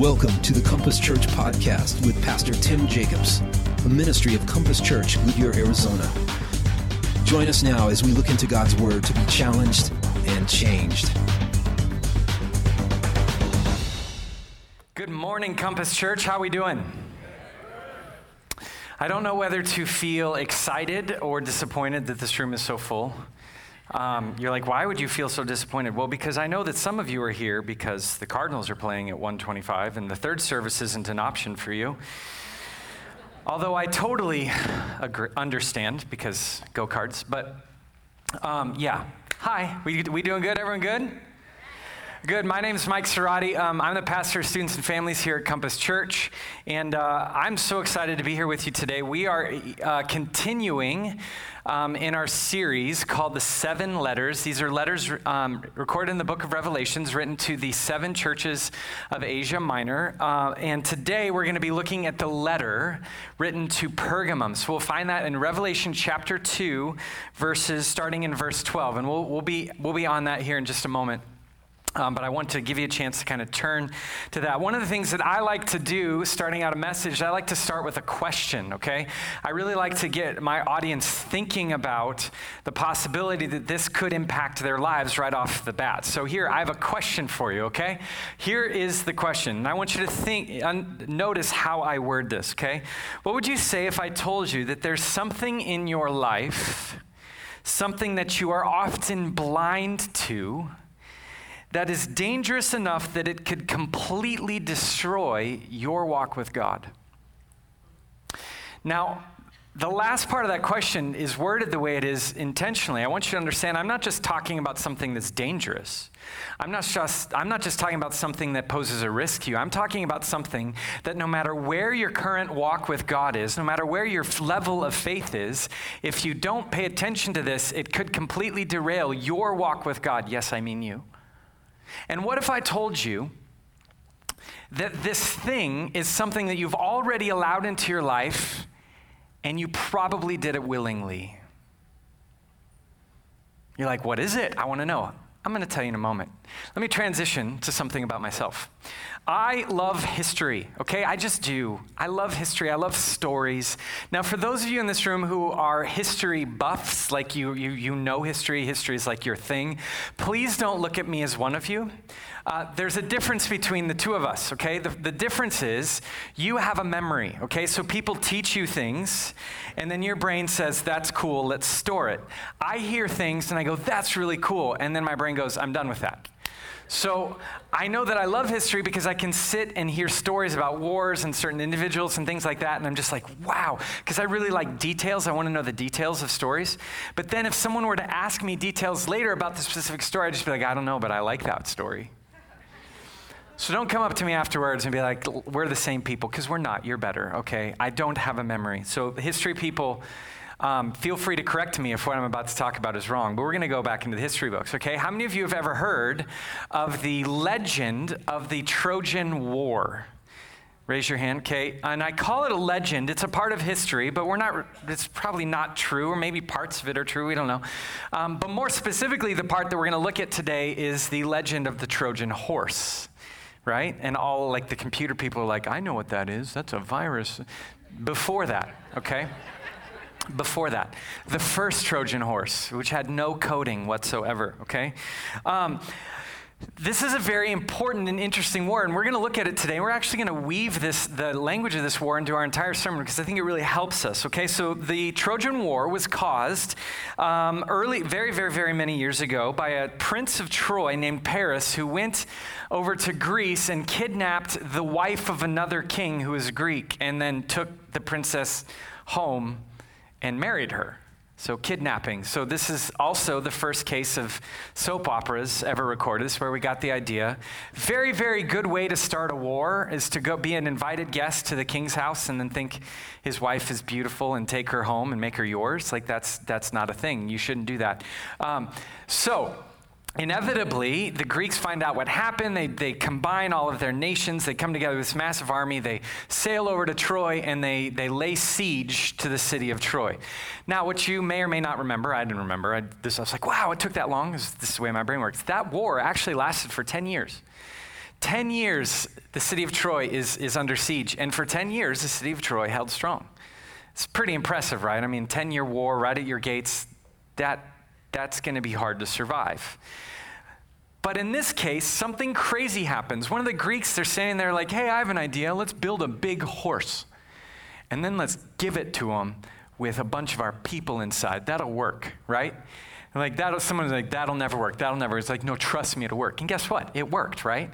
Welcome to the Compass Church podcast with Pastor Tim Jacobs, a ministry of Compass Church, Goodyear, Arizona. Join us now as we look into God's Word to be challenged and changed. Good morning, Compass Church. How are we doing? I don't know whether to feel excited or disappointed that this room is so full. Um, you're like, why would you feel so disappointed? Well, because I know that some of you are here because the Cardinals are playing at 125 and the third service isn't an option for you. Although I totally agree, understand because go cards, but um, yeah. Hi, we, we doing good? Everyone good? Good. My name is Mike Cerati. Um, I'm the pastor of students and families here at Compass Church, and uh, I'm so excited to be here with you today. We are uh, continuing um, in our series called The Seven Letters. These are letters um, recorded in the book of Revelations, written to the seven churches of Asia Minor. Uh, and today we're going to be looking at the letter written to Pergamum. So we'll find that in Revelation chapter 2, verses starting in verse 12. And we'll, we'll, be, we'll be on that here in just a moment. Um, but I want to give you a chance to kind of turn to that. One of the things that I like to do, starting out a message, I like to start with a question, okay? I really like to get my audience thinking about the possibility that this could impact their lives right off the bat. So here, I have a question for you, okay? Here is the question. And I want you to think, un- notice how I word this, okay? What would you say if I told you that there's something in your life, something that you are often blind to, that is dangerous enough that it could completely destroy your walk with God. Now, the last part of that question is worded the way it is intentionally. I want you to understand I'm not just talking about something that's dangerous. I'm not just I'm not just talking about something that poses a risk to you. I'm talking about something that no matter where your current walk with God is, no matter where your level of faith is, if you don't pay attention to this, it could completely derail your walk with God. Yes, I mean you. And what if I told you that this thing is something that you've already allowed into your life and you probably did it willingly? You're like, what is it? I want to know. I'm going to tell you in a moment. Let me transition to something about myself. I love history, okay? I just do. I love history. I love stories. Now, for those of you in this room who are history buffs, like you, you, you know history, history is like your thing, please don't look at me as one of you. Uh, there's a difference between the two of us, okay? The, the difference is you have a memory, okay? So people teach you things, and then your brain says, that's cool, let's store it. I hear things and I go, that's really cool, and then my brain goes, I'm done with that. So I know that I love history because I can sit and hear stories about wars and certain individuals and things like that, and I'm just like, wow, because I really like details. I want to know the details of stories. But then if someone were to ask me details later about the specific story, I'd just be like, I don't know, but I like that story. So don't come up to me afterwards and be like, we're the same people, because we're not. You're better, okay? I don't have a memory. So history people, um, feel free to correct me if what I'm about to talk about is wrong, but we're going to go back into the history books, okay? How many of you have ever heard of the legend of the Trojan War? Raise your hand, okay? And I call it a legend. It's a part of history, but we're not, it's probably not true, or maybe parts of it are true, we don't know. Um, but more specifically, the part that we're going to look at today is the legend of the Trojan horse, right? And all like the computer people are like, I know what that is. That's a virus. Before that, okay? Before that. The first Trojan horse, which had no coding whatsoever, okay? Um, this is a very important and interesting war, and we're going to look at it today. We're actually going to weave this, the language of this war into our entire sermon because I think it really helps us. Okay, so the Trojan War was caused um, early, very, very, very many years ago by a prince of Troy named Paris who went over to Greece and kidnapped the wife of another king who was Greek and then took the princess home and married her. So, kidnapping. So, this is also the first case of soap operas ever recorded. This is where we got the idea. Very, very good way to start a war is to go be an invited guest to the king's house and then think his wife is beautiful and take her home and make her yours. Like, that's, that's not a thing. You shouldn't do that. Um, so, inevitably, the Greeks find out what happened. They, they combine all of their nations. They come together with this massive army. They sail over to Troy and they, they lay siege to the city of Troy. Now, what you may or may not remember, I didn't remember. I, this, I was like, wow, it took that long. This, this is the way my brain works. That war actually lasted for 10 years. 10 years, the city of Troy is, is under siege. And for 10 years, the city of Troy held strong. It's pretty impressive, right? I mean, 10 year war right at your gates, that, that's going to be hard to survive. But in this case, something crazy happens. One of the Greeks, they're saying they're like, hey, I have an idea. Let's build a big horse. And then let's give it to them with a bunch of our people inside. That'll work, right? Like that someone's like that'll never work. That'll never it's like no trust me it'll work. And guess what? It worked right?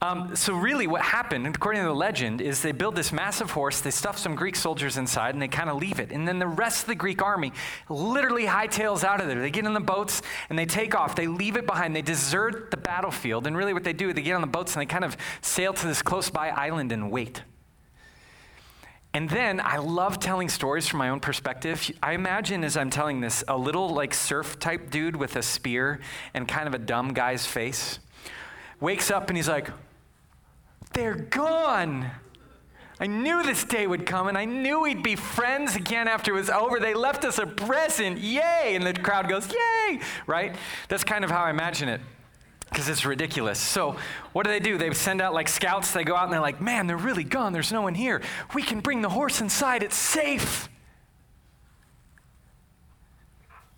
Um, so really what happened according to the legend is they build this massive horse they stuff some greek soldiers inside and they kind of leave it. And then the rest of the greek army literally hightails out of there. They get in the boats and they take off. They leave it behind. They desert the battlefield and really what they do is they get on the boats and they kind of sail to this close by island and wait and then I love telling stories from my own perspective. I imagine as I'm telling this, a little like surf type dude with a spear and kind of a dumb guy's face wakes up and he's like, They're gone. I knew this day would come and I knew we'd be friends again after it was over. They left us a present. Yay. And the crowd goes, Yay. Right? That's kind of how I imagine it because it's ridiculous. So, what do they do? They send out like scouts. They go out and they're like, man, they're really gone. There's no one here. We can bring the horse inside. It's safe.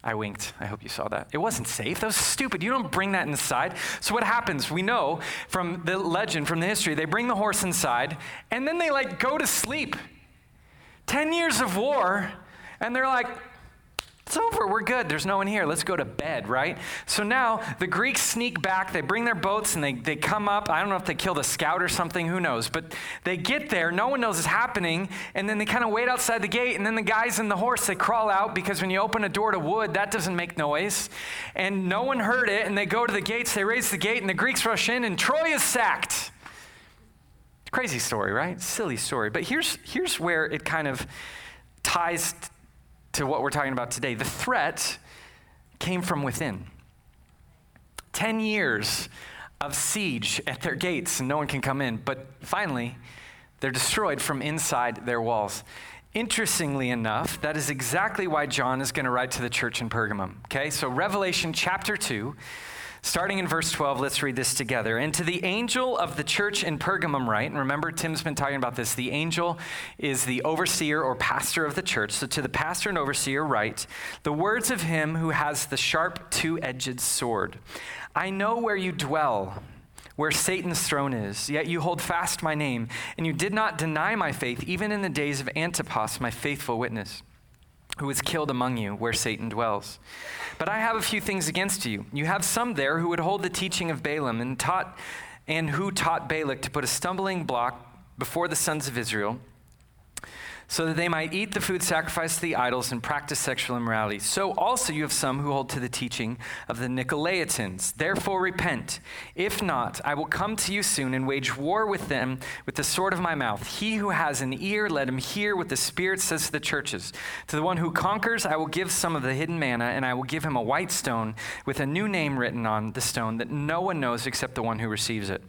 I winked. I hope you saw that. It wasn't safe. That was stupid. You don't bring that inside. So, what happens? We know from the legend, from the history, they bring the horse inside and then they like go to sleep. 10 years of war, and they're like, it's over. We're good. There's no one here. Let's go to bed, right? So now the Greeks sneak back. They bring their boats and they, they come up. I don't know if they killed a scout or something. Who knows? But they get there. No one knows it's happening. And then they kind of wait outside the gate. And then the guys in the horse, they crawl out because when you open a door to wood, that doesn't make noise. And no one heard it. And they go to the gates. They raise the gate and the Greeks rush in and Troy is sacked. Crazy story, right? Silly story. But here's, here's where it kind of ties to what we're talking about today. The threat came from within. 10 years of siege at their gates, and no one can come in. But finally, they're destroyed from inside their walls. Interestingly enough, that is exactly why John is going to write to the church in Pergamum. Okay, so Revelation chapter 2 Starting in verse 12, let's read this together. And to the angel of the church in Pergamum, write, and remember, Tim's been talking about this. The angel is the overseer or pastor of the church. So to the pastor and overseer, write, the words of him who has the sharp two edged sword. I know where you dwell where Satan's throne is. Yet you hold fast my name, and you did not deny my faith, even in the days of Antipas, my faithful witness who was killed among you, where Satan dwells. But I have a few things against you. You have some there who would hold the teaching of Balaam and taught and who taught Balak to put a stumbling block before the sons of Israel so that they might eat the food sacrificed to the idols and practice sexual immorality. So also you have some who hold to the teaching of the Nicolaitans. Therefore repent. If not, I will come to you soon and wage war with them with the sword of my mouth. He who has an ear, let him hear what the Spirit says to the churches. To the one who conquers, I will give some of the hidden manna, and I will give him a white stone with a new name written on the stone that no one knows except the one who receives it.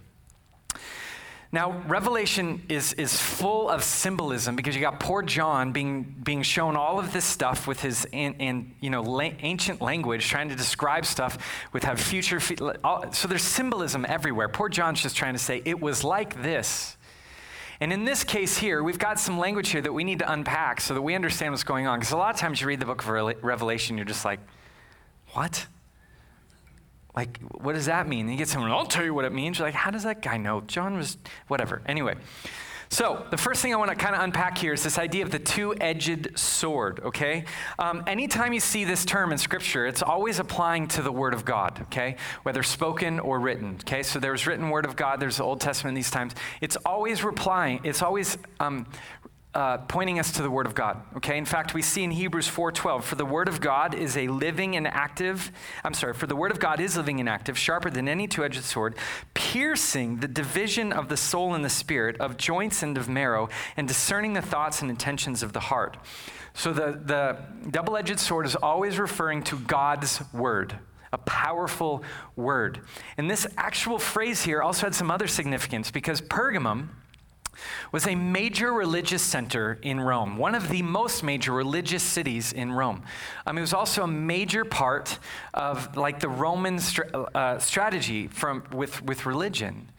Now, Revelation is, is full of symbolism because you got poor John being, being shown all of this stuff with his in, in you know, la- ancient language, trying to describe stuff with how future. All, so there's symbolism everywhere. Poor John's just trying to say, it was like this. And in this case here, we've got some language here that we need to unpack so that we understand what's going on. Because a lot of times you read the book of Revelation, you're just like, what? Like, what does that mean? And you get someone, I'll tell you what it means. You're like, how does that guy know? John was, whatever. Anyway, so the first thing I want to kind of unpack here is this idea of the two-edged sword, okay? Um, anytime you see this term in Scripture, it's always applying to the Word of God, okay? Whether spoken or written, okay? So there's written Word of God, there's the Old Testament these times. It's always replying, it's always um, uh, pointing us to the Word of God. Okay, in fact, we see in Hebrews 4:12, for the Word of God is a living and active. I'm sorry, for the Word of God is living and active, sharper than any two-edged sword, piercing the division of the soul and the spirit, of joints and of marrow, and discerning the thoughts and intentions of the heart. So the, the double-edged sword is always referring to God's Word a powerful word. And this actual phrase here also had some other significance because Pergamum was a major religious center in Rome, one of the most major religious cities in Rome. Um, it was also a major part of like the Roman uh, strategy from, with, with religion.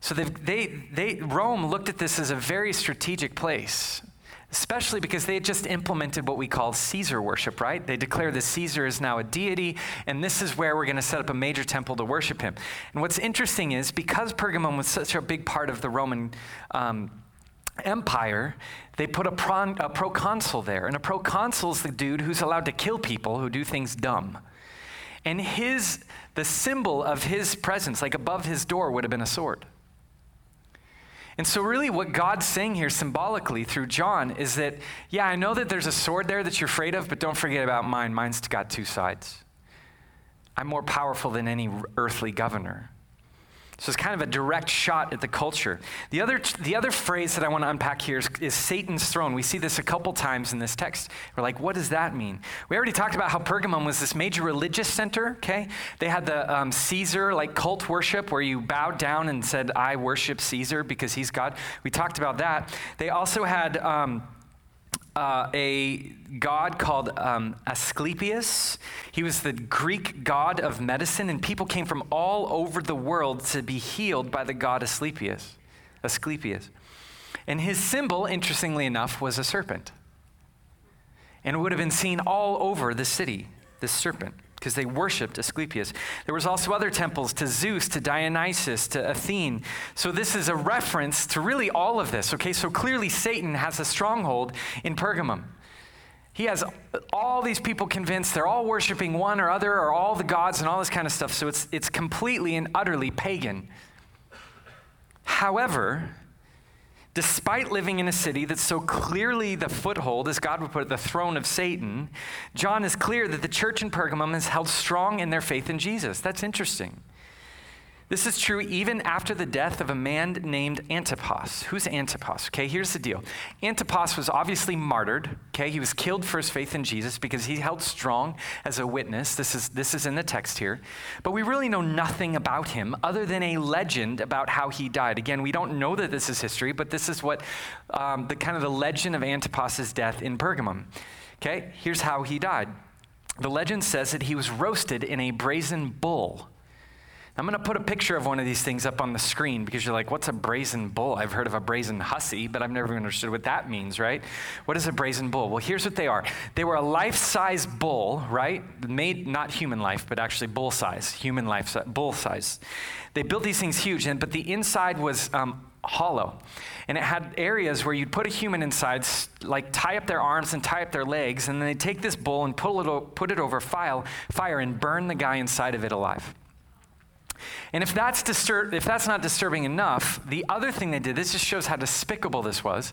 So they, they, Rome looked at this as a very strategic place, especially because they had just implemented what we call Caesar worship, right? They declared that Caesar is now a deity, and this is where we're going to set up a major temple to worship him. And what's interesting is because Pergamum was such a big part of the Roman um, empire, they put a, a proconsul there. And a proconsul is the dude who's allowed to kill people who do things dumb. And his, the symbol of his presence, like above his door, would have been a sword. And so, really, what God's saying here symbolically through John is that, yeah, I know that there's a sword there that you're afraid of, but don't forget about mine. Mine's got two sides. I'm more powerful than any earthly governor. So it's kind of a direct shot at the culture. The other, the other phrase that I want to unpack here is, is, Satan's throne. We see this a couple times in this text. We're like, what does that mean? We already talked about how Pergamum was this major religious center, okay? They had the um, Caesar, like cult worship, where you bowed down and said, I worship Caesar because he's God. We talked about that. They also had. Um, uh, a god called um, Asclepius. He was the Greek god of medicine, and people came from all over the world to be healed by the god Asclepius. Asclepius. And his symbol, interestingly enough, was a serpent. And it would have been seen all over the city, this serpent because they worshiped Asclepius. There was also other temples to Zeus, to Dionysus, to Athene. So this is a reference to really all of this. Okay, so clearly Satan has a stronghold in Pergamum. He has all these people convinced they're all worshiping one or other or all the gods and all this kind of stuff. So it's, it's completely and utterly pagan. However, Despite living in a city that's so clearly the foothold, as God would put it, the throne of Satan, John is clear that the church in Pergamum is held strong in their faith in Jesus. That's interesting. This is true even after the death of a man named Antipas. Who's Antipas? Okay, here's the deal. Antipas was obviously martyred. Okay, he was killed for his faith in Jesus because he held strong as a witness. This is, this is in the text here. But we really know nothing about him other than a legend about how he died. Again, we don't know that this is history, but this is what um, the kind of the legend of Antipas's death in Pergamum. Okay, here's how he died. The legend says that he was roasted in a brazen bull. I'm going to put a picture of one of these things up on the screen because you're like, what's a brazen bull? I've heard of a brazen hussy, but I've never understood what that means, right? What is a brazen bull? Well, here's what they are they were a life size bull, right? Made not human life, but actually bull size, human life, bull size. They built these things huge, and, but the inside was um, hollow. And it had areas where you'd put a human inside, like tie up their arms and tie up their legs, and then they'd take this bull and pull it, put it over fire and burn the guy inside of it alive. And if that's, distur- if that's not disturbing enough, the other thing they did, this just shows how despicable this was.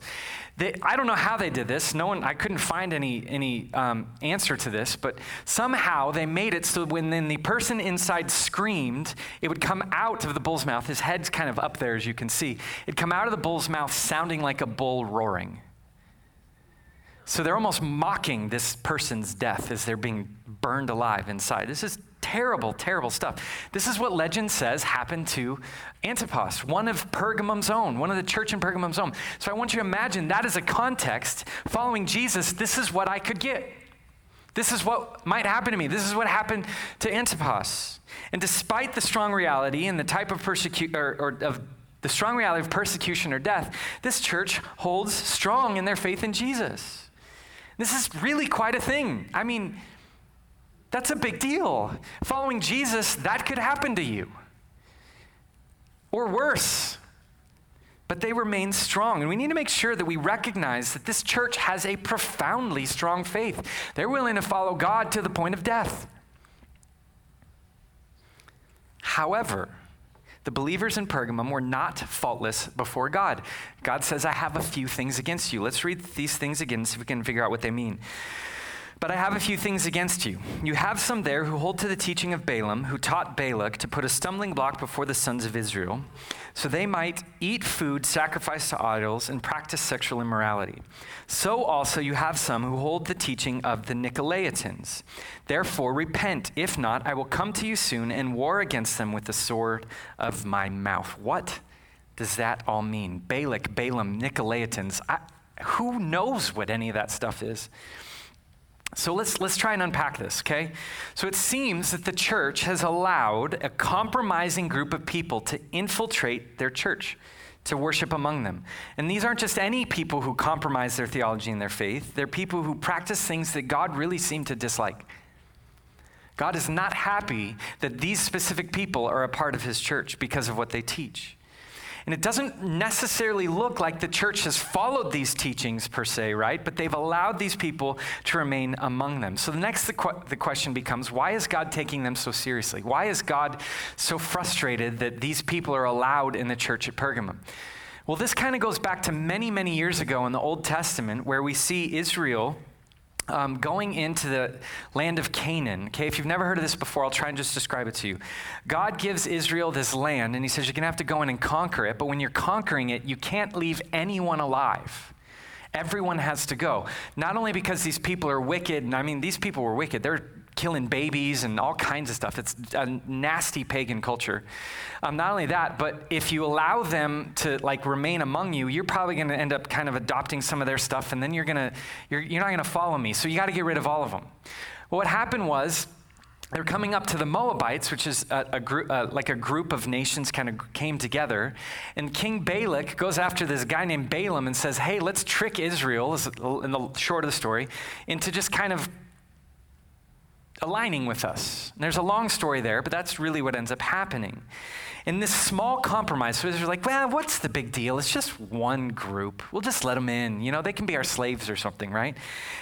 They, I don't know how they did this. No one, I couldn't find any, any um, answer to this, but somehow they made it so when then the person inside screamed, it would come out of the bull's mouth. His head's kind of up there, as you can see. It'd come out of the bull's mouth sounding like a bull roaring. So they're almost mocking this person's death as they're being burned alive inside. This is terrible, terrible stuff. This is what legend says happened to Antipas, one of Pergamum's own, one of the church in Pergamum's own. So I want you to imagine that as a context. Following Jesus, this is what I could get. This is what might happen to me. This is what happened to Antipas. And despite the strong reality and the type of persecution or, or of the strong reality of persecution or death, this church holds strong in their faith in Jesus. This is really quite a thing. I mean, that's a big deal. Following Jesus, that could happen to you. Or worse. But they remain strong. And we need to make sure that we recognize that this church has a profoundly strong faith. They're willing to follow God to the point of death. However, the believers in Pergamum were not faultless before God. God says, I have a few things against you. Let's read these things again if we can figure out what they mean. But I have a few things against you. You have some there who hold to the teaching of Balaam, who taught Balak to put a stumbling block before the sons of Israel, so they might eat food sacrificed to idols and practice sexual immorality. So also you have some who hold the teaching of the Nicolaitans. Therefore repent. If not, I will come to you soon and war against them with the sword of my mouth. What does that all mean? Balak, Balaam, Nicolaitans. I, who knows what any of that stuff is? So let's, let's try and unpack this, okay? So it seems that the church has allowed a compromising group of people to infiltrate their church, to worship among them. And these aren't just any people who compromise their theology and their faith, they're people who practice things that God really seemed to dislike. God is not happy that these specific people are a part of his church because of what they teach. And it doesn't necessarily look like the church has followed these teachings per se, right? But they've allowed these people to remain among them. So the next the, qu- the question becomes why is God taking them so seriously? Why is God so frustrated that these people are allowed in the church at Pergamum? Well, this kind of goes back to many, many years ago in the Old Testament where we see Israel um, going into the land of Canaan. Okay, if you've never heard of this before, I'll try and just describe it to you. God gives Israel this land, and He says, You're going to have to go in and conquer it, but when you're conquering it, you can't leave anyone alive. Everyone has to go. Not only because these people are wicked, and I mean, these people were wicked, they're killing babies and all kinds of stuff. It's a nasty pagan culture. Um, not only that, but if you allow them to like remain among you, you're probably going to end up kind of adopting some of their stuff, and then you're gonna you're, you're not going to follow me. So you got to get rid of all of them. Well, what happened was they're coming up to the Moabites, which is a, a group, uh, like a group of nations kind of came together. And King Balak goes after this guy named Balaam and says, Hey, let's trick Israel, in the short of the story, into just kind of aligning with us. And there's a long story there, but that's really what ends up happening. In this small compromise, so they're like, well, what's the big deal? It's just one group. We'll just let them in. You know, they can be our slaves or something, right?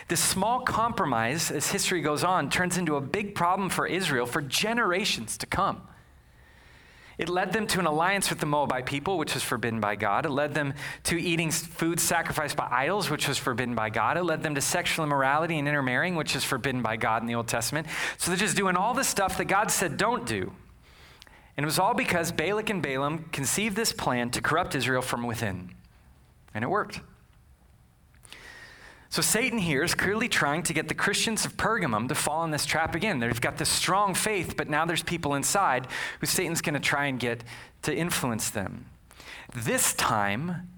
This small compromise, as history goes on, turns into a big problem for Israel for generations to come. It led them to an alliance with the Moabite people, which was forbidden by God. It led them to eating food sacrificed by idols, which was forbidden by God. It led them to sexual immorality and intermarrying, which is forbidden by God in the Old Testament. So they're just doing all the stuff that God said don't do. And it was all because Balak and Balaam conceived this plan to corrupt Israel from within. And it worked. So Satan here is clearly trying to get the Christians of Pergamum to fall in this trap again. They've got this strong faith, but now there's people inside who Satan's going to try and get to influence them. This time,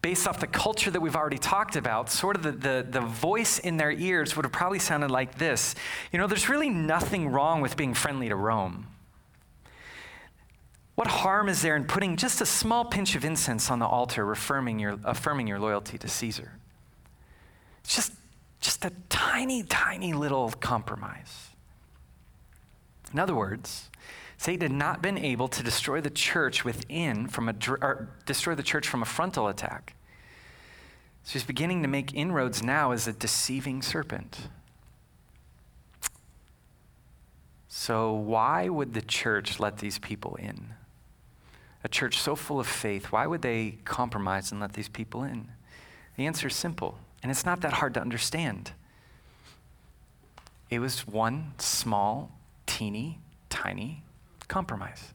based off the culture that we've already talked about, sort of the, the, the, voice in their ears would have probably sounded like this You know, there's really nothing wrong with being friendly to Rome. What harm is there in putting just a small pinch of incense on the altar, affirming your, affirming your loyalty to Caesar? Just, just a tiny, tiny little compromise. In other words, Satan had not been able to destroy the church within from a or destroy the church from a frontal attack. So he's beginning to make inroads now as a deceiving serpent. So why would the church let these people in? A church so full of faith, why would they compromise and let these people in? The answer is simple. And it's not that hard to understand. It was one small, teeny, tiny compromise.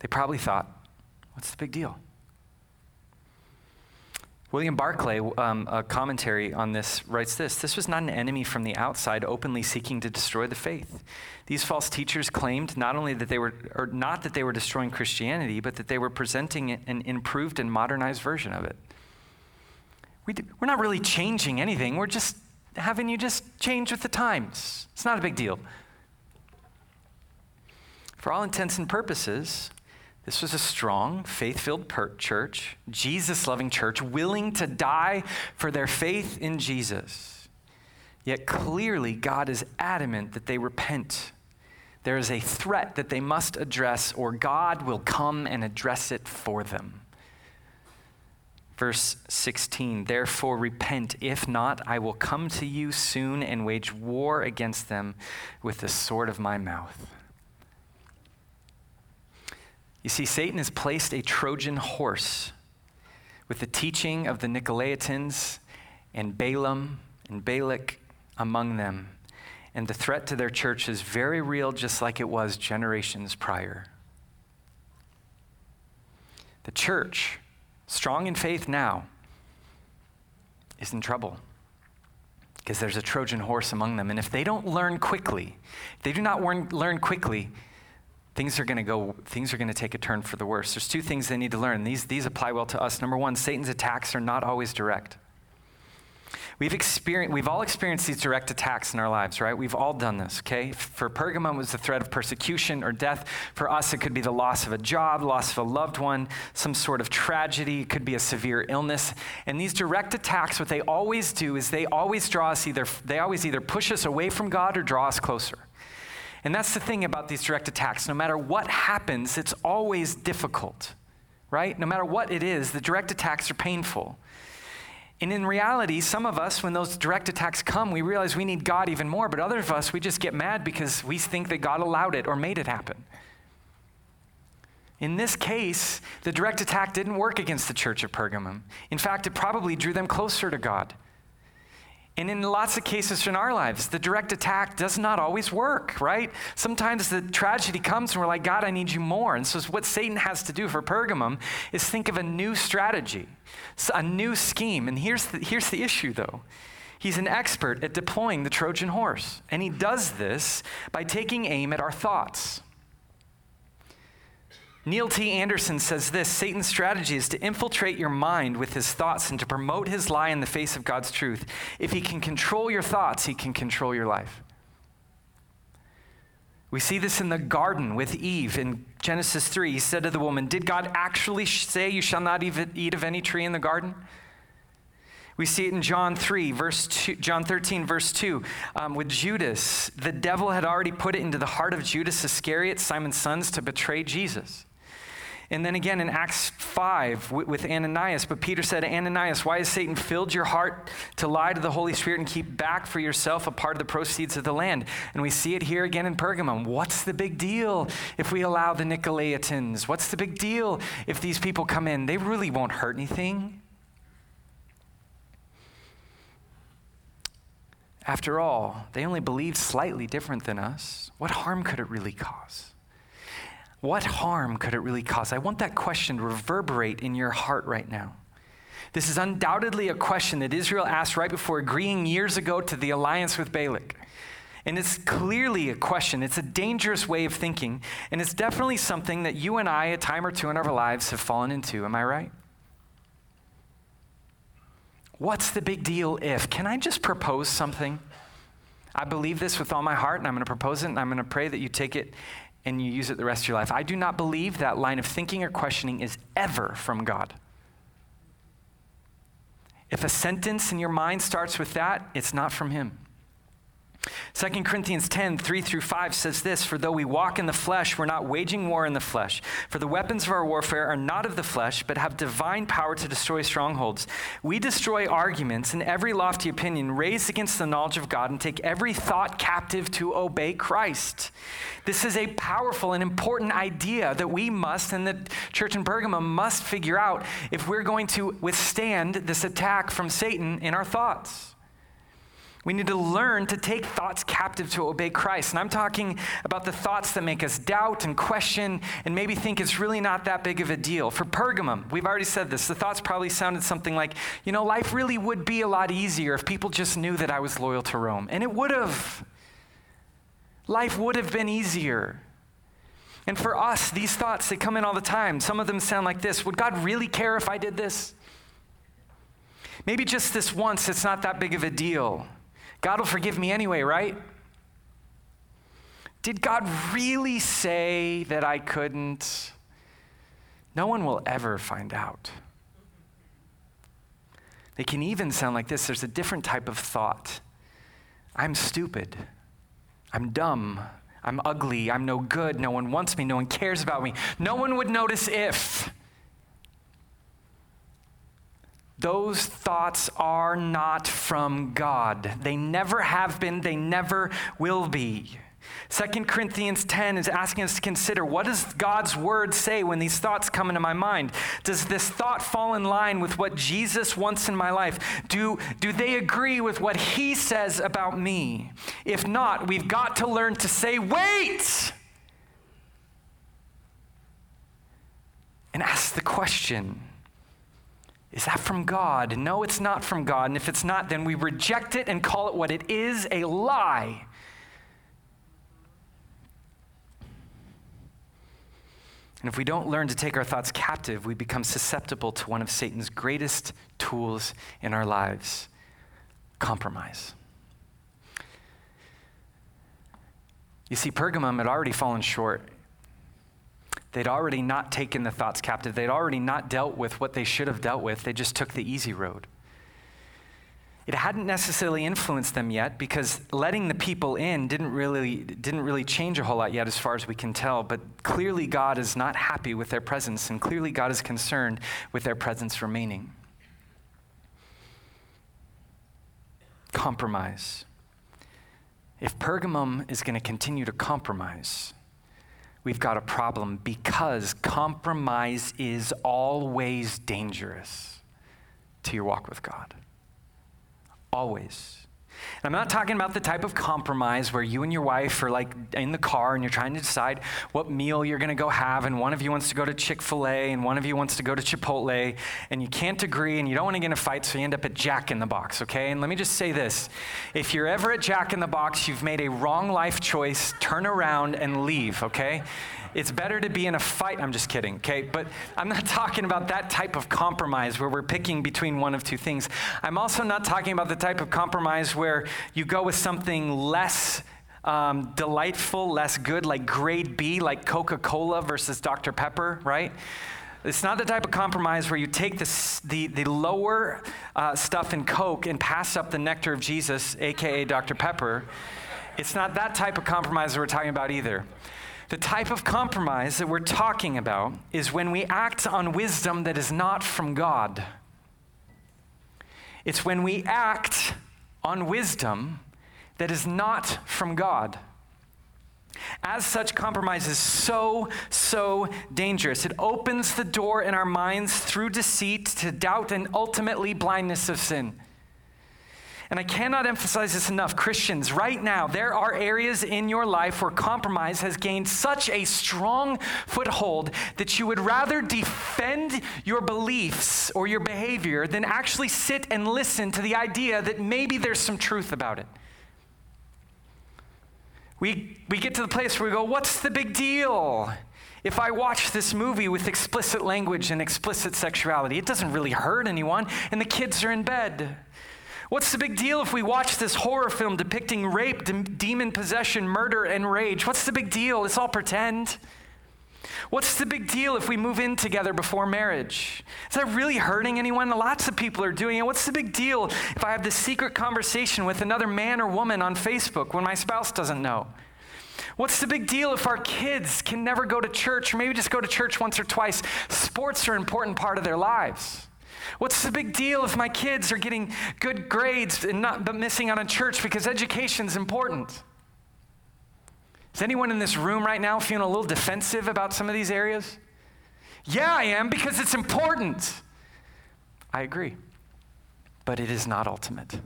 They probably thought, what's the big deal? William Barclay, um, a commentary on this, writes this This was not an enemy from the outside openly seeking to destroy the faith. These false teachers claimed not only that they were, or not that they were destroying Christianity, but that they were presenting an improved and modernized version of it we we're not really changing anything. We're just having you just change with the times. It's not a big deal. For all intents and purposes, this was a strong, faith filled church, Jesus loving church, willing to die for their faith in Jesus. Yet clearly, God is adamant that they repent. There is a threat that they must address, or God will come and address it for them. Verse 16, therefore repent. If not, I will come to you soon and wage war against them with the sword of my mouth. You see, Satan has placed a Trojan horse with the teaching of the Nicolaitans and Balaam and Balak among them. And the threat to their church is very real, just like it was generations prior. The church strong in faith now, is in trouble because there's a Trojan horse among them. And if they don't learn quickly, if they do not learn, learn quickly, things are going to go things are going to take a turn for the worse. There's two things they need to learn. These, these apply well to us. Number one satan's attacks are not always direct We've, experienced, we've all experienced these direct attacks in our lives, right? We've all done this, okay? For Pergamum, it was the threat of persecution or death. For us, it could be the loss of a job, loss of a loved one, some sort of tragedy. It could be a severe illness. And these direct attacks, what they always do is they always draw us either, they always either push us away from God or draw us closer. And that's the thing about these direct attacks. No matter what happens, it's always difficult, right? No matter what it is, the direct attacks are painful. And in reality, some of us, when those direct attacks come, we realize we need God even more, but other of us, we just get mad because we think that God allowed it or made it happen. In this case, the direct attack didn't work against the church of Pergamum. In fact, it probably drew them closer to God. And in lots of cases in our lives, the direct attack does not always work, right? Sometimes the tragedy comes and we're like, God, I need you more. And so, what Satan has to do for Pergamum is think of a new strategy, a new scheme. And here's the, here's the issue, though. He's an expert at deploying the Trojan horse. And he does this by taking aim at our thoughts. Neil T. Anderson says this Satan's strategy is to infiltrate your mind with his thoughts and to promote his lie in the face of God's truth. If he can control your thoughts, he can control your life. We see this in the garden with Eve in Genesis 3. He said to the woman, Did God actually say you shall not eat of any tree in the garden? We see it in John 3, verse 2, John 13, verse 2, um, with Judas. The devil had already put it into the heart of Judas Iscariot, Simon's sons, to betray Jesus. And then again in Acts 5 with Ananias, but Peter said, Ananias, why has Satan filled your heart to lie to the Holy Spirit and keep back for yourself a part of the proceeds of the land? And we see it here again in Pergamum. What's the big deal if we allow the Nicolaitans? What's the big deal if these people come in? They really won't hurt anything. After all, they only believed slightly different than us. What harm could it really cause? What harm could it really cause? I want that question to reverberate in your heart right now. This is undoubtedly a question that Israel asked right before agreeing years ago to the alliance with Balak. And it's clearly a question. It's a dangerous way of thinking. And it's definitely something that you and I, a time or two in our lives, have fallen into. Am I right? What's the big deal if? Can I just propose something? I believe this with all my heart, and I'm going to propose it, and I'm going to pray that you take it and you use it the rest of your life. I do not believe that line of thinking or questioning is ever from God. If a sentence in your mind starts with that, it's not from Him. 2 Corinthians 10, 3 through 5 says this For though we walk in the flesh, we're not waging war in the flesh. For the weapons of our warfare are not of the flesh, but have divine power to destroy strongholds. We destroy arguments and every lofty opinion raised against the knowledge of God and take every thought captive to obey Christ. This is a powerful and important idea that we must, and the church in Pergamum must figure out if we're going to withstand this attack from Satan in our thoughts. We need to learn to take thoughts captive to obey Christ. And I'm talking about the thoughts that make us doubt and question and maybe think it's really not that big of a deal. For Pergamum, we've already said this. The thoughts probably sounded something like, you know, life really would be a lot easier if people just knew that I was loyal to Rome. And it would have. Life would have been easier. And for us, these thoughts, they come in all the time. Some of them sound like this Would God really care if I did this? Maybe just this once, it's not that big of a deal. God will forgive me anyway, right? Did God really say that I couldn't? No one will ever find out. They can even sound like this there's a different type of thought I'm stupid. I'm dumb. I'm ugly. I'm no good. No one wants me. No one cares about me. No one would notice if. Those thoughts are not from God. They never have been, they never will be. 2 Corinthians 10 is asking us to consider what does God's word say when these thoughts come into my mind? Does this thought fall in line with what Jesus wants in my life? Do, do they agree with what he says about me? If not, we've got to learn to say, wait! And ask the question is that from God? No, it's not from God. And if it's not, then we reject it and call it what it is a lie. And if we don't learn to take our thoughts captive, we become susceptible to one of Satan's greatest tools in our lives Compromise. You see, Pergamum had already fallen short. They'd already not taken the thoughts captive. They'd already not dealt with what they should have dealt with. They just took the easy road. It hadn't necessarily influenced them yet because letting the people in didn't really, didn't really change a whole lot yet, as far as we can tell. But clearly, God is not happy with their presence, and clearly, God is concerned with their presence remaining. Compromise. If Pergamum is going to continue to compromise, we've got a problem because compromise is always dangerous to your walk with God. Always. And I'm not talking about the type of compromise where you and your wife are like in the car and you're trying to decide what meal you're going to go have, and one of you wants to go to Chick fil A and one of you wants to go to Chipotle, and you can't agree and you don't want to get in a fight, so you end up at Jack in the Box, okay? And let me just say this if you're ever at Jack in the Box, you've made a wrong life choice, turn around and leave, okay? It's better to be in a fight. I'm just kidding, okay? But I'm not talking about that type of compromise where we're picking between one of two things. I'm also not talking about the type of compromise where you go with something less um, delightful, less good, like grade B, like Coca Cola versus Dr. Pepper, right? It's not the type of compromise where you take the, the, the lower uh, stuff in Coke and pass up the nectar of Jesus, aka Dr. Pepper. It's not that type of compromise that we're talking about either. The type of compromise that we're talking about is when we act on wisdom that is not from God. It's when we act on wisdom that is not from God. As such, compromise is so, so dangerous. It opens the door in our minds through deceit to doubt and ultimately blindness of sin. And I cannot emphasize this enough. Christians, right now, there are areas in your life where compromise has gained such a strong foothold that you would rather defend your beliefs or your behavior than actually sit and listen to the idea that maybe there's some truth about it. We, we get to the place where we go, What's the big deal? If I watch this movie with explicit language and explicit sexuality, it doesn't really hurt anyone, and the kids are in bed. What's the big deal if we watch this horror film depicting rape, de- demon possession, murder, and rage? What's the big deal? It's all pretend. What's the big deal if we move in together before marriage? Is that really hurting anyone? Lots of people are doing it. What's the big deal if I have this secret conversation with another man or woman on Facebook when my spouse doesn't know? What's the big deal if our kids can never go to church or maybe just go to church once or twice? Sports are an important part of their lives. What's the big deal if my kids are getting good grades and not but missing out on church because education is important? Is anyone in this room right now feeling a little defensive about some of these areas? Yeah, I am because it's important. I agree. But it is not ultimate.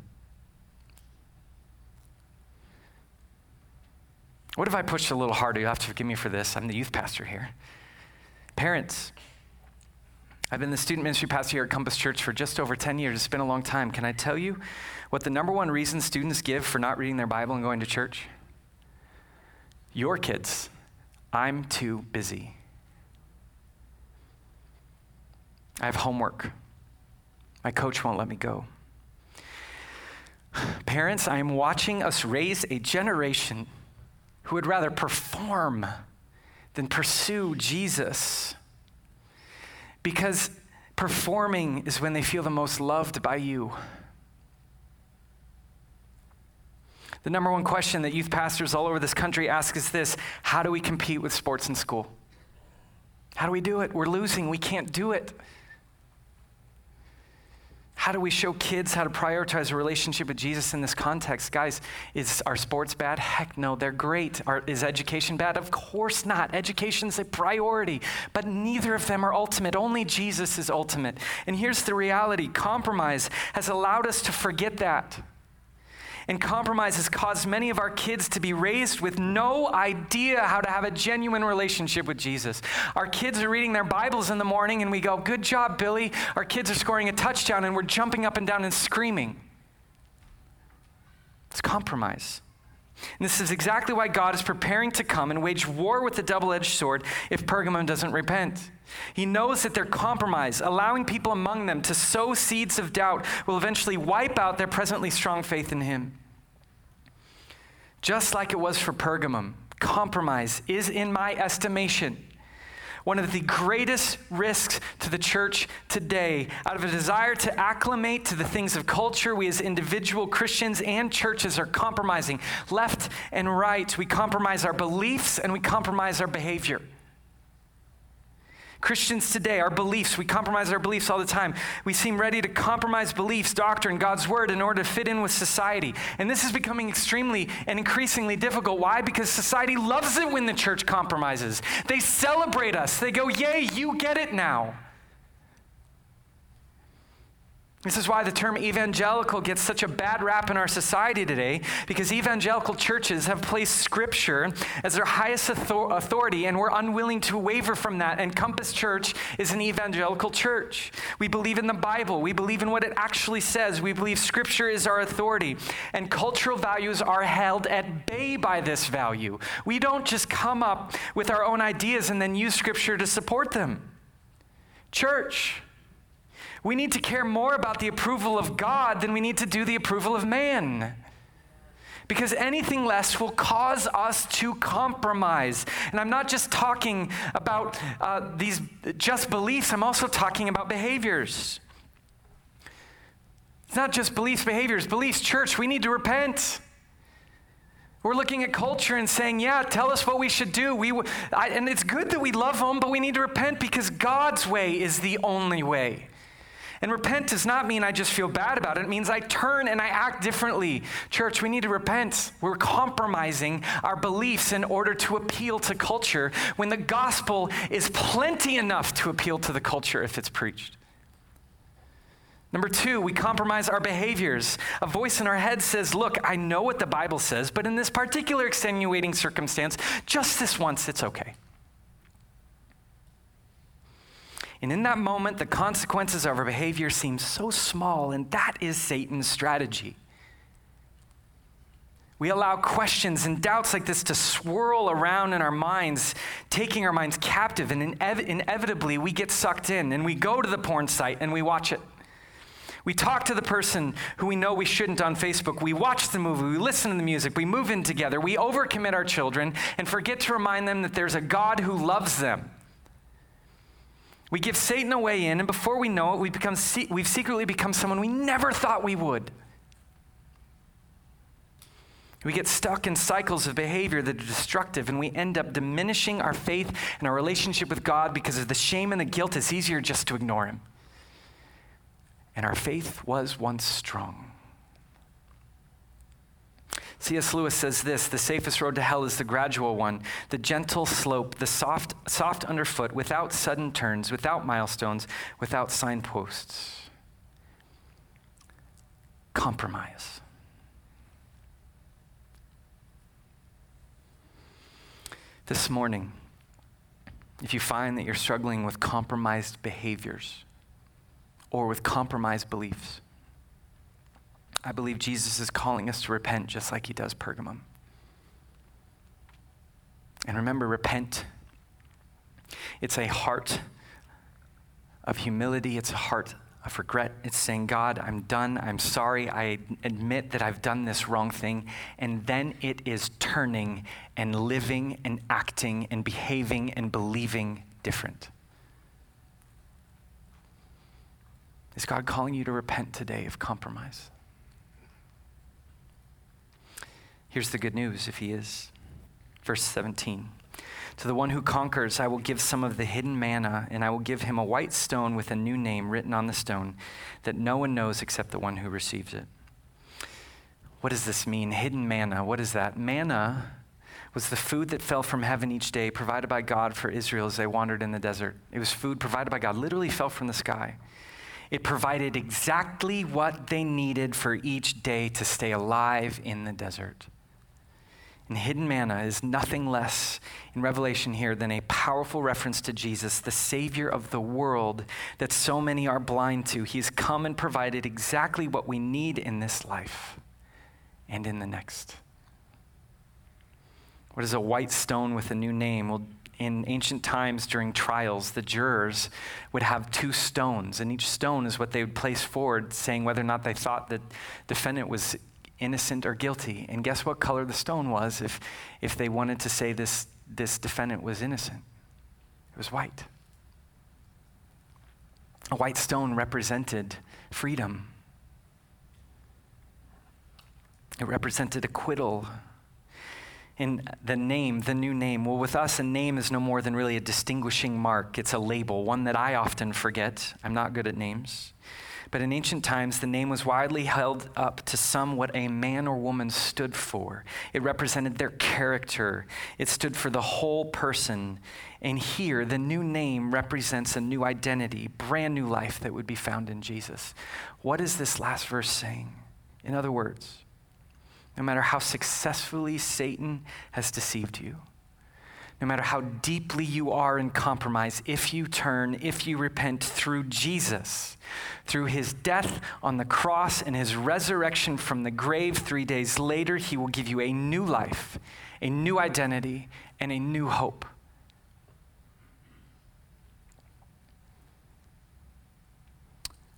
What if I pushed a little harder? You'll have to forgive me for this. I'm the youth pastor here. Parents, I've been the student ministry pastor here at Compass Church for just over 10 years. It's been a long time. Can I tell you what the number one reason students give for not reading their Bible and going to church? Your kids. I'm too busy. I have homework. My coach won't let me go. Parents, I am watching us raise a generation who would rather perform than pursue Jesus. Because performing is when they feel the most loved by you. The number one question that youth pastors all over this country ask is this How do we compete with sports in school? How do we do it? We're losing. We can't do it. How do we show kids how to prioritize a relationship with Jesus in this context? Guys, is our sports bad? Heck no, they're great. Are, is education bad? Of course not. Education's a priority, but neither of them are ultimate. Only Jesus is ultimate. And here's the reality compromise has allowed us to forget that. And compromise has caused many of our kids to be raised with no idea how to have a genuine relationship with Jesus. Our kids are reading their Bibles in the morning and we go, Good job, Billy. Our kids are scoring a touchdown and we're jumping up and down and screaming. It's compromise. And this is exactly why God is preparing to come and wage war with the double edged sword if Pergamum doesn't repent. He knows that their compromise, allowing people among them to sow seeds of doubt, will eventually wipe out their presently strong faith in Him. Just like it was for Pergamum, compromise is, in my estimation, one of the greatest risks to the church today. Out of a desire to acclimate to the things of culture, we as individual Christians and churches are compromising left and right. We compromise our beliefs and we compromise our behavior. Christians today, our beliefs, we compromise our beliefs all the time. We seem ready to compromise beliefs, doctrine, God's word in order to fit in with society. And this is becoming extremely and increasingly difficult. Why? Because society loves it when the church compromises. They celebrate us, they go, Yay, you get it now. This is why the term evangelical gets such a bad rap in our society today, because evangelical churches have placed Scripture as their highest authority, and we're unwilling to waver from that. And Compass Church is an evangelical church. We believe in the Bible, we believe in what it actually says, we believe Scripture is our authority, and cultural values are held at bay by this value. We don't just come up with our own ideas and then use Scripture to support them. Church, we need to care more about the approval of God than we need to do the approval of man. Because anything less will cause us to compromise. And I'm not just talking about uh, these just beliefs, I'm also talking about behaviors. It's not just beliefs, behaviors. Beliefs, church, we need to repent. We're looking at culture and saying, yeah, tell us what we should do. We, I, and it's good that we love them, but we need to repent because God's way is the only way. And repent does not mean I just feel bad about it. It means I turn and I act differently. Church, we need to repent. We're compromising our beliefs in order to appeal to culture when the gospel is plenty enough to appeal to the culture if it's preached. Number two, we compromise our behaviors. A voice in our head says, Look, I know what the Bible says, but in this particular extenuating circumstance, just this once, it's okay. And in that moment, the consequences of our behavior seem so small, and that is Satan's strategy. We allow questions and doubts like this to swirl around in our minds, taking our minds captive, and inev- inevitably we get sucked in and we go to the porn site and we watch it. We talk to the person who we know we shouldn't on Facebook. We watch the movie. We listen to the music. We move in together. We overcommit our children and forget to remind them that there's a God who loves them we give Satan a way in, and before we know it, we become, we've secretly become someone we never thought we would. We get stuck in cycles of behavior that are destructive, and we end up diminishing our faith and our relationship with God because of the shame and the guilt. It's easier just to ignore Him. And our faith was once strong. C.S. Lewis says this the safest road to hell is the gradual one, the gentle slope, the soft, soft underfoot, without sudden turns, without milestones, without signposts. Compromise. This morning, if you find that you're struggling with compromised behaviors or with compromised beliefs, I believe Jesus is calling us to repent just like he does Pergamum. And remember, repent. It's a heart of humility, it's a heart of regret. It's saying, God, I'm done. I'm sorry. I admit that I've done this wrong thing. And then it is turning and living and acting and behaving and believing different. Is God calling you to repent today of compromise? Here's the good news if he is. Verse 17. To the one who conquers, I will give some of the hidden manna, and I will give him a white stone with a new name written on the stone that no one knows except the one who receives it. What does this mean? Hidden manna. What is that? Manna was the food that fell from heaven each day, provided by God for Israel as they wandered in the desert. It was food provided by God, literally fell from the sky. It provided exactly what they needed for each day to stay alive in the desert. And hidden manna is nothing less in Revelation here than a powerful reference to Jesus, the Savior of the world that so many are blind to. He's come and provided exactly what we need in this life and in the next. What is a white stone with a new name? Well, in ancient times during trials, the jurors would have two stones, and each stone is what they would place forward, saying whether or not they thought the defendant was innocent or guilty. And guess what color the stone was if, if they wanted to say this, this defendant was innocent? It was white. A white stone represented freedom, it represented acquittal in the name, the new name. Well, with us, a name is no more than really a distinguishing mark. It's a label, one that I often forget. I'm not good at names. But in ancient times, the name was widely held up to some what a man or woman stood for. It represented their character, it stood for the whole person. And here, the new name represents a new identity, brand new life that would be found in Jesus. What is this last verse saying? In other words, no matter how successfully Satan has deceived you, no matter how deeply you are in compromise, if you turn, if you repent through Jesus, through his death on the cross and his resurrection from the grave three days later, he will give you a new life, a new identity, and a new hope.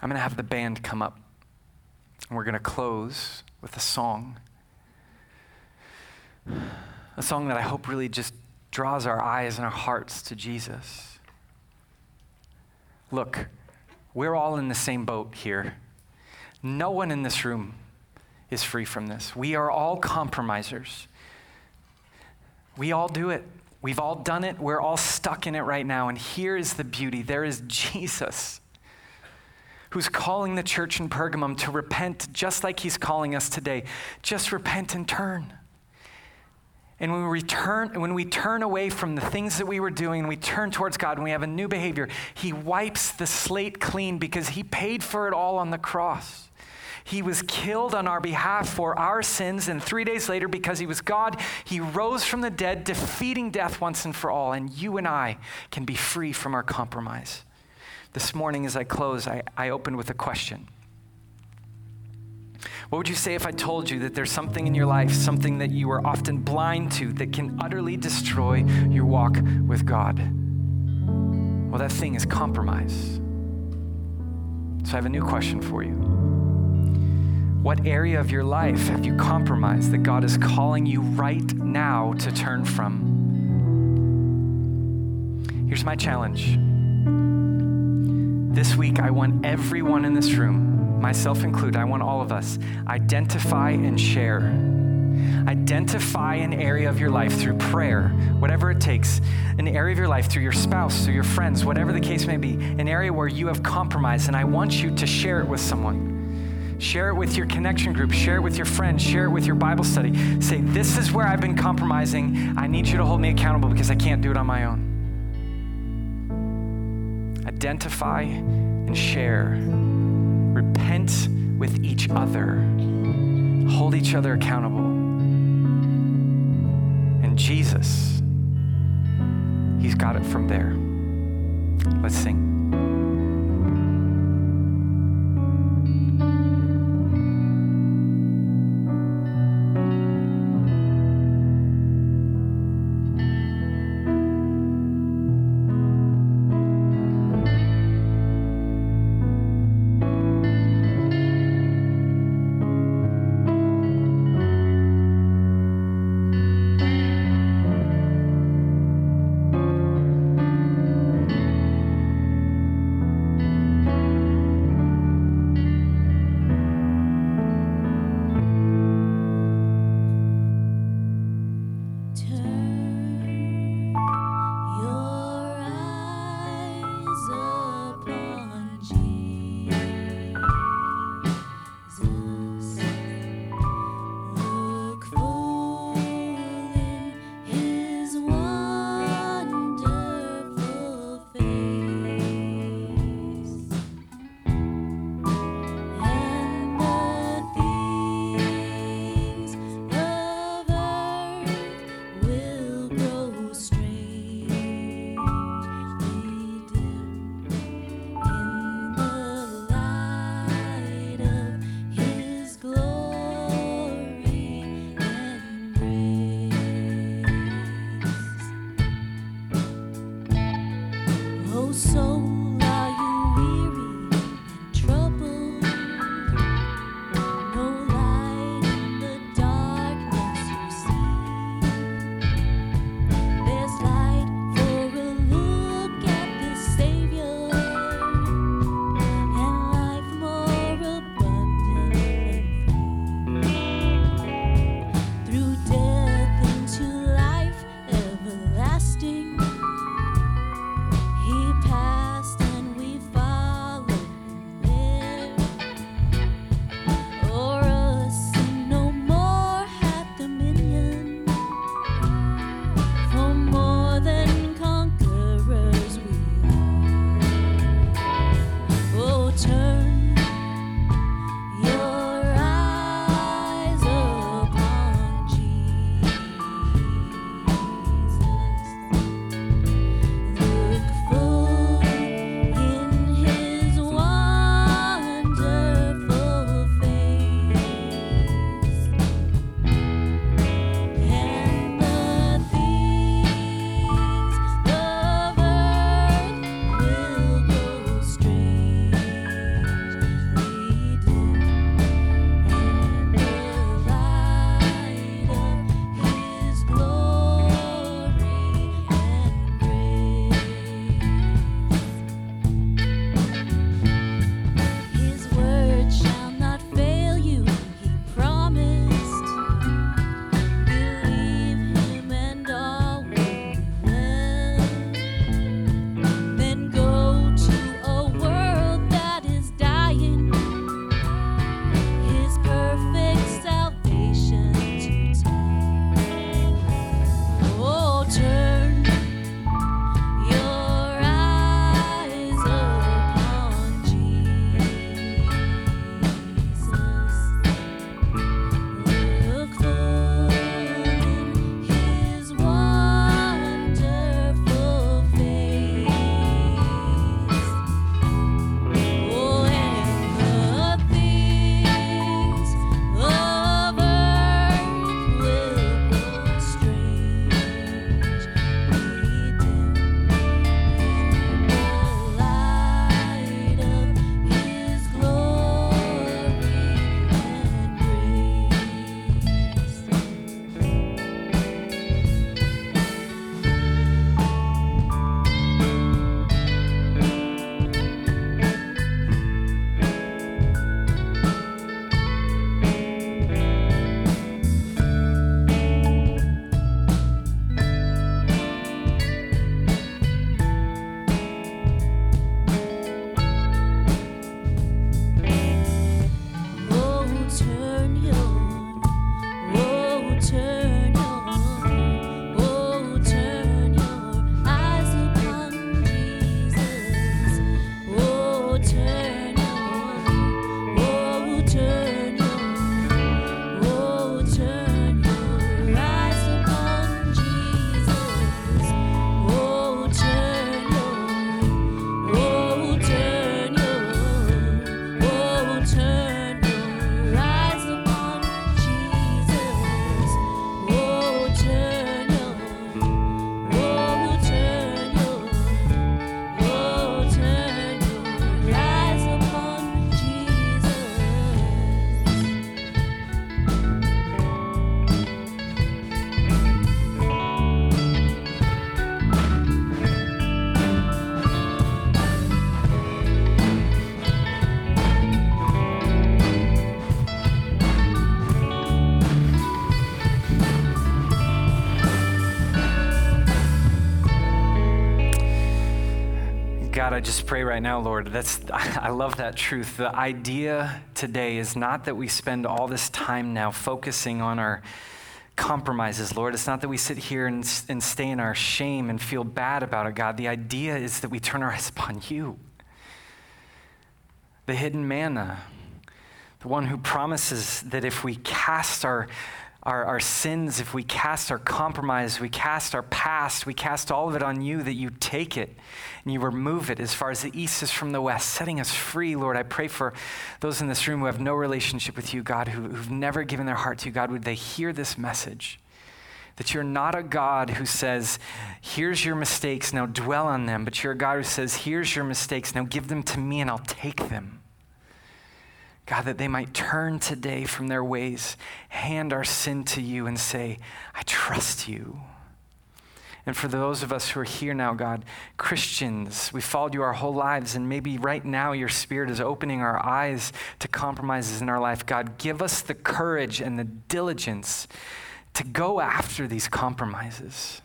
I'm going to have the band come up, and we're going to close with a song a song that I hope really just draws our eyes and our hearts to Jesus. Look, we're all in the same boat here. No one in this room is free from this. We are all compromisers. We all do it. We've all done it. We're all stuck in it right now. And here is the beauty there is Jesus who's calling the church in Pergamum to repent just like he's calling us today. Just repent and turn. And when we return, when we turn away from the things that we were doing and we turn towards God and we have a new behavior, He wipes the slate clean because He paid for it all on the cross. He was killed on our behalf for our sins, and three days later, because He was God, He rose from the dead, defeating death once and for all. And you and I can be free from our compromise. This morning, as I close, I, I opened with a question. What would you say if I told you that there's something in your life, something that you are often blind to, that can utterly destroy your walk with God? Well, that thing is compromise. So I have a new question for you. What area of your life have you compromised that God is calling you right now to turn from? Here's my challenge. This week, I want everyone in this room myself included, I want all of us, identify and share. Identify an area of your life through prayer, whatever it takes, an area of your life through your spouse, through your friends, whatever the case may be, an area where you have compromised, and I want you to share it with someone. Share it with your connection group, share it with your friends, share it with your Bible study. Say, This is where I've been compromising. I need you to hold me accountable because I can't do it on my own. Identify and share repent with each other, hold each other accountable. And Jesus, He's got it from there. Let's sing. I just pray right now, Lord, that's I love that truth. The idea today is not that we spend all this time now focusing on our compromises, Lord. It's not that we sit here and, and stay in our shame and feel bad about it, God. The idea is that we turn our eyes upon you. The hidden manna, the one who promises that if we cast our our, our sins, if we cast our compromise, we cast our past, we cast all of it on you, that you take it and you remove it as far as the east is from the west, setting us free, Lord. I pray for those in this room who have no relationship with you, God, who, who've never given their heart to you, God. Would they hear this message? That you're not a God who says, here's your mistakes, now dwell on them, but you're a God who says, here's your mistakes, now give them to me and I'll take them. God, that they might turn today from their ways, hand our sin to you, and say, I trust you. And for those of us who are here now, God, Christians, we followed you our whole lives, and maybe right now your Spirit is opening our eyes to compromises in our life. God, give us the courage and the diligence to go after these compromises,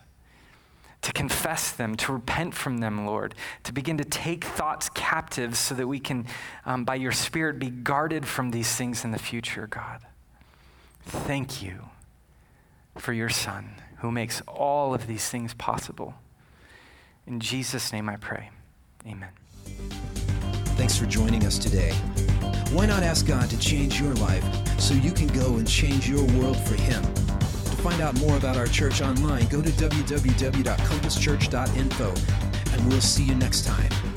to confess them, to repent from them, Lord, to begin to take thoughts captive so that we can, um, by your Spirit, be guarded from these things in the future, God. Thank you for your Son who makes all of these things possible. In Jesus' name I pray. Amen. Thanks for joining us today. Why not ask God to change your life so you can go and change your world for Him? Find out more about our church online, go to www.compasschurch.info, and we'll see you next time.